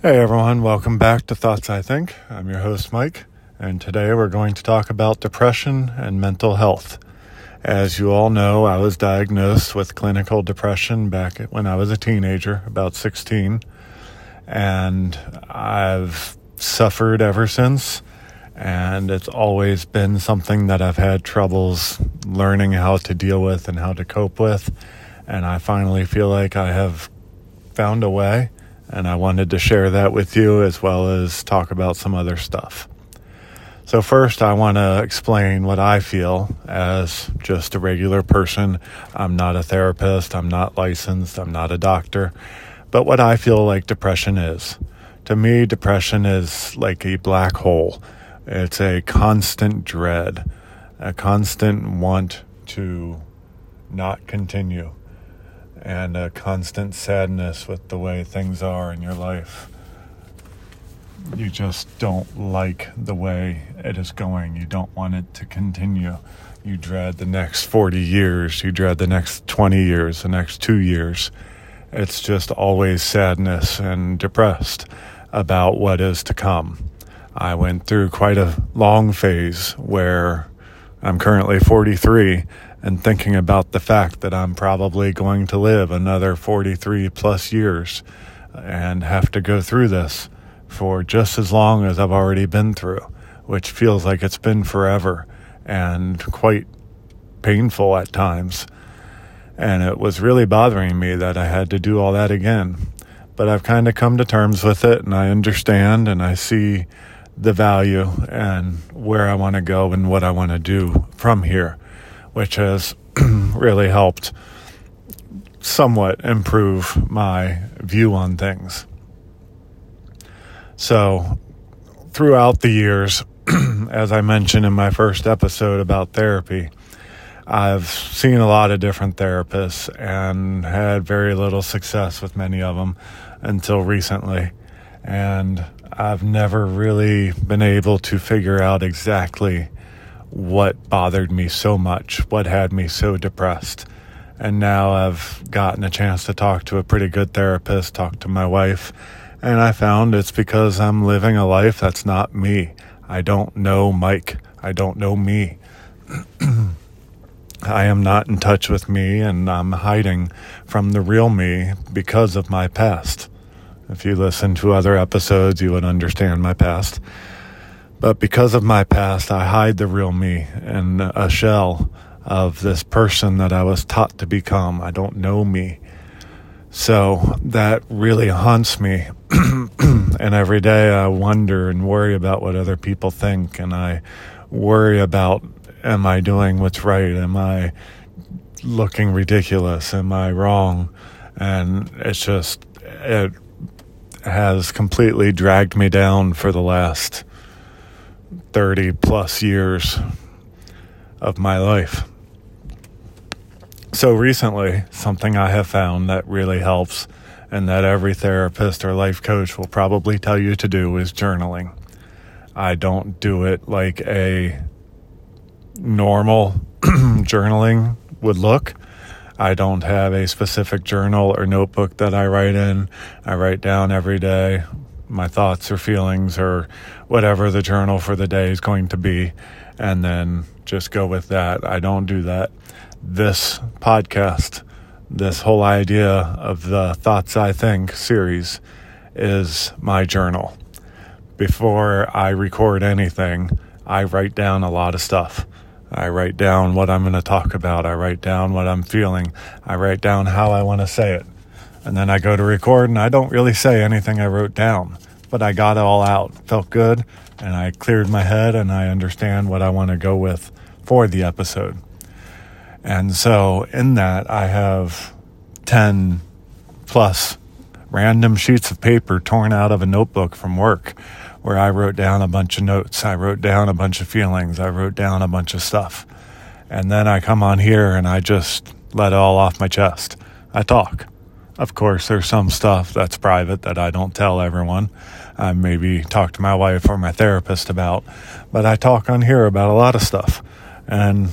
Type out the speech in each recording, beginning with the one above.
Hey everyone, welcome back to Thoughts I Think. I'm your host Mike, and today we're going to talk about depression and mental health. As you all know, I was diagnosed with clinical depression back when I was a teenager, about 16, and I've suffered ever since. And it's always been something that I've had troubles learning how to deal with and how to cope with. And I finally feel like I have found a way and I wanted to share that with you as well as talk about some other stuff. So, first, I want to explain what I feel as just a regular person. I'm not a therapist, I'm not licensed, I'm not a doctor, but what I feel like depression is. To me, depression is like a black hole, it's a constant dread, a constant want to not continue and a constant sadness with the way things are in your life. You just don't like the way it is going. You don't want it to continue. You dread the next 40 years. You dread the next 20 years, the next two years. It's just always sadness and depressed about what is to come. I went through quite a long phase where I'm currently 43 and thinking about the fact that I'm probably going to live another 43 plus years uh, and have to go through this for just as long as I've already been through, which feels like it's been forever and quite painful at times. And it was really bothering me that I had to do all that again. But I've kind of come to terms with it and I understand and I see the value and where I want to go and what I want to do from here which has really helped somewhat improve my view on things. So, throughout the years, as I mentioned in my first episode about therapy, I've seen a lot of different therapists and had very little success with many of them until recently. And I've never really been able to figure out exactly what bothered me so much, what had me so depressed. And now I've gotten a chance to talk to a pretty good therapist, talk to my wife, and I found it's because I'm living a life that's not me. I don't know Mike. I don't know me. I am not in touch with me and I'm hiding from the real me because of my past. If you listen to other episodes, you would understand my past. But because of my past, I hide the real me in a shell of this person that I was taught to become. I don't know me. So that really haunts me. and every day I wonder and worry about what other people think. And I worry about am I doing what's right? Am I looking ridiculous? Am I wrong? And it's just, it has completely dragged me down for the last 30 plus years of my life. So recently, something I have found that really helps and that every therapist or life coach will probably tell you to do is journaling. I don't do it like a normal journaling would look. I don't have a specific journal or notebook that I write in. I write down every day my thoughts or feelings or whatever the journal for the day is going to be, and then just go with that. I don't do that. This podcast, this whole idea of the Thoughts I Think series is my journal. Before I record anything, I write down a lot of stuff. I write down what I'm going to talk about. I write down what I'm feeling. I write down how I want to say it. And then I go to record and I don't really say anything I wrote down, but I got it all out. Felt good and I cleared my head and I understand what I want to go with for the episode. And so in that, I have 10 plus random sheets of paper torn out of a notebook from work where I wrote down a bunch of notes. I wrote down a bunch of feelings. I wrote down a bunch of stuff. And then I come on here and I just let it all off my chest. I talk. Of course, there's some stuff that's private that I don't tell everyone. I maybe talk to my wife or my therapist about, but I talk on here about a lot of stuff. And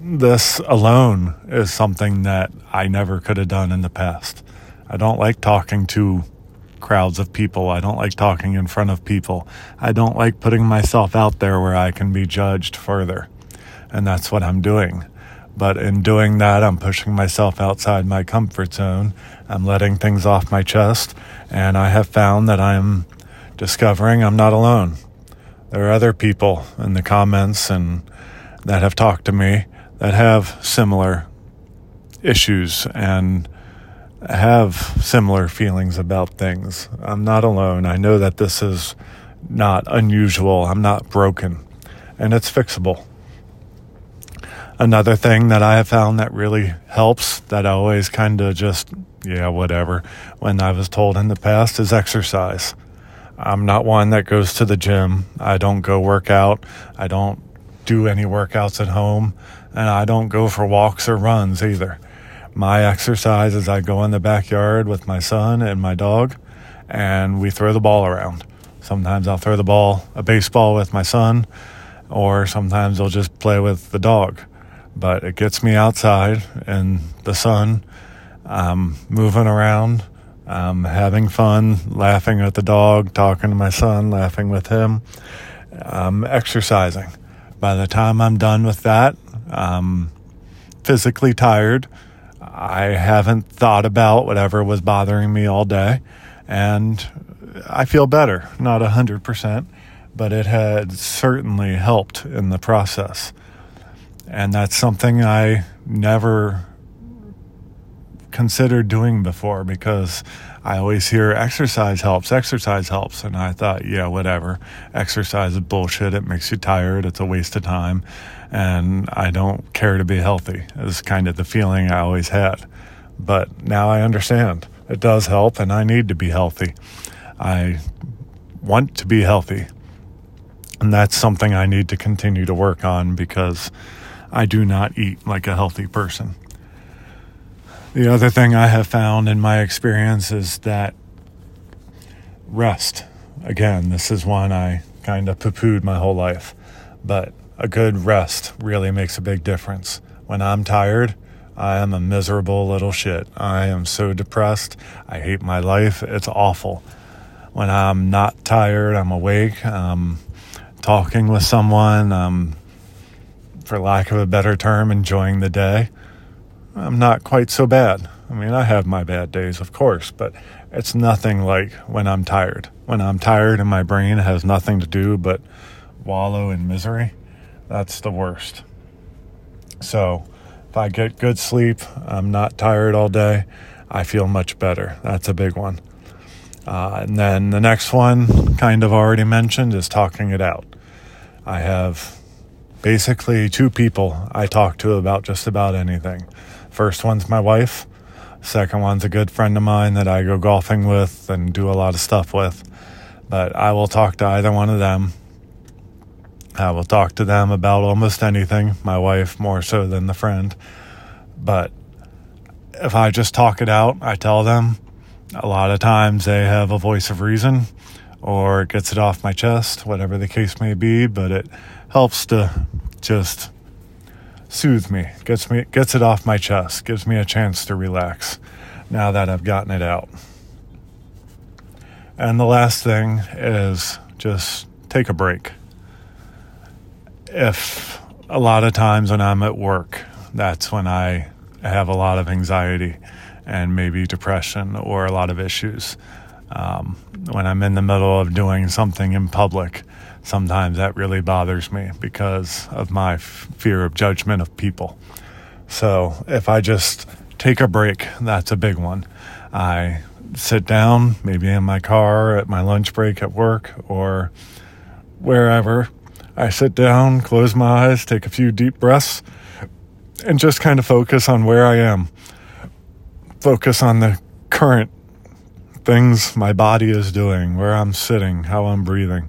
this alone is something that I never could have done in the past. I don't like talking to crowds of people. I don't like talking in front of people. I don't like putting myself out there where I can be judged further. And that's what I'm doing. But in doing that, I'm pushing myself outside my comfort zone. I'm letting things off my chest. And I have found that I'm discovering I'm not alone. There are other people in the comments and that have talked to me that have similar issues and have similar feelings about things. I'm not alone. I know that this is not unusual. I'm not broken and it's fixable. Another thing that I have found that really helps that I always kind of just, yeah, whatever, when I was told in the past is exercise. I'm not one that goes to the gym. I don't go work out. I don't do any workouts at home. And I don't go for walks or runs either. My exercise is I go in the backyard with my son and my dog and we throw the ball around. Sometimes I'll throw the ball, a baseball with my son, or sometimes I'll just play with the dog but it gets me outside in the sun, um, moving around, um, having fun, laughing at the dog, talking to my son, laughing with him, um, exercising. By the time I'm done with that, I'm physically tired. I haven't thought about whatever was bothering me all day, and I feel better. Not a hundred percent, but it had certainly helped in the process. And that's something I never considered doing before because I always hear exercise helps, exercise helps. And I thought, yeah, whatever. Exercise is bullshit. It makes you tired. It's a waste of time. And I don't care to be healthy, is kind of the feeling I always had. But now I understand it does help and I need to be healthy. I want to be healthy. And that's something I need to continue to work on because I do not eat like a healthy person. The other thing I have found in my experience is that rest. Again, this is one I kind of poo pooed my whole life, but a good rest really makes a big difference. When I'm tired, I am a miserable little shit. I am so depressed. I hate my life. It's awful. When I'm not tired, I'm awake. I'm talking with someone. I'm for lack of a better term, enjoying the day, I'm not quite so bad. I mean, I have my bad days, of course, but it's nothing like when I'm tired. When I'm tired and my brain has nothing to do but wallow in misery, that's the worst. So, if I get good sleep, I'm not tired all day, I feel much better. That's a big one. Uh, and then the next one, kind of already mentioned, is talking it out. I have basically two people I talk to about just about anything. First one's my wife. Second one's a good friend of mine that I go golfing with and do a lot of stuff with. But I will talk to either one of them. I will talk to them about almost anything, my wife more so than the friend. But if I just talk it out, I tell them, a lot of times they have a voice of reason or gets it off my chest, whatever the case may be, but it helps to just soothe me, gets me gets it off my chest, gives me a chance to relax now that I've gotten it out. And the last thing is just take a break. If a lot of times when I'm at work, that's when I have a lot of anxiety and maybe depression or a lot of issues. Um, when I'm in the middle of doing something in public, sometimes that really bothers me because of my f- fear of judgment of people. So if I just take a break, that's a big one. I sit down, maybe in my car at my lunch break at work or wherever. I sit down, close my eyes, take a few deep breaths, and just kind of focus on where I am. Focus on the current things my body is doing, where I'm sitting, how I'm breathing.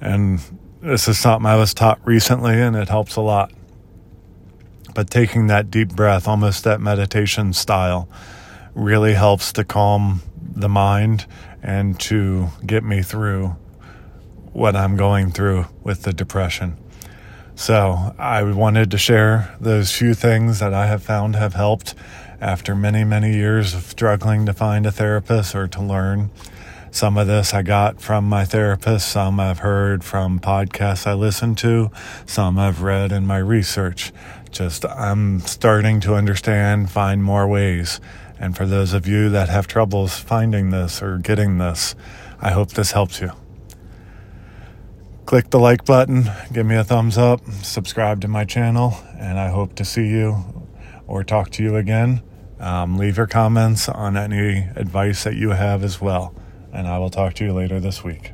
And this is something I was taught recently, and it helps a lot. But taking that deep breath, almost that meditation style, really helps to calm the mind and to get me through what I'm going through with the depression. So I wanted to share those few things that I have found have helped after many, many years of struggling to find a therapist or to learn. Some of this I got from my therapist, some I've heard from podcasts I listen to, some I've read in my research. Just I'm starting to understand, find more ways. And for those of you that have troubles finding this or getting this, I hope this helps you. Click the like button, give me a thumbs up, subscribe to my channel, and I hope to see you or talk to you again. Um, leave your comments on any advice that you have as well, and I will talk to you later this week.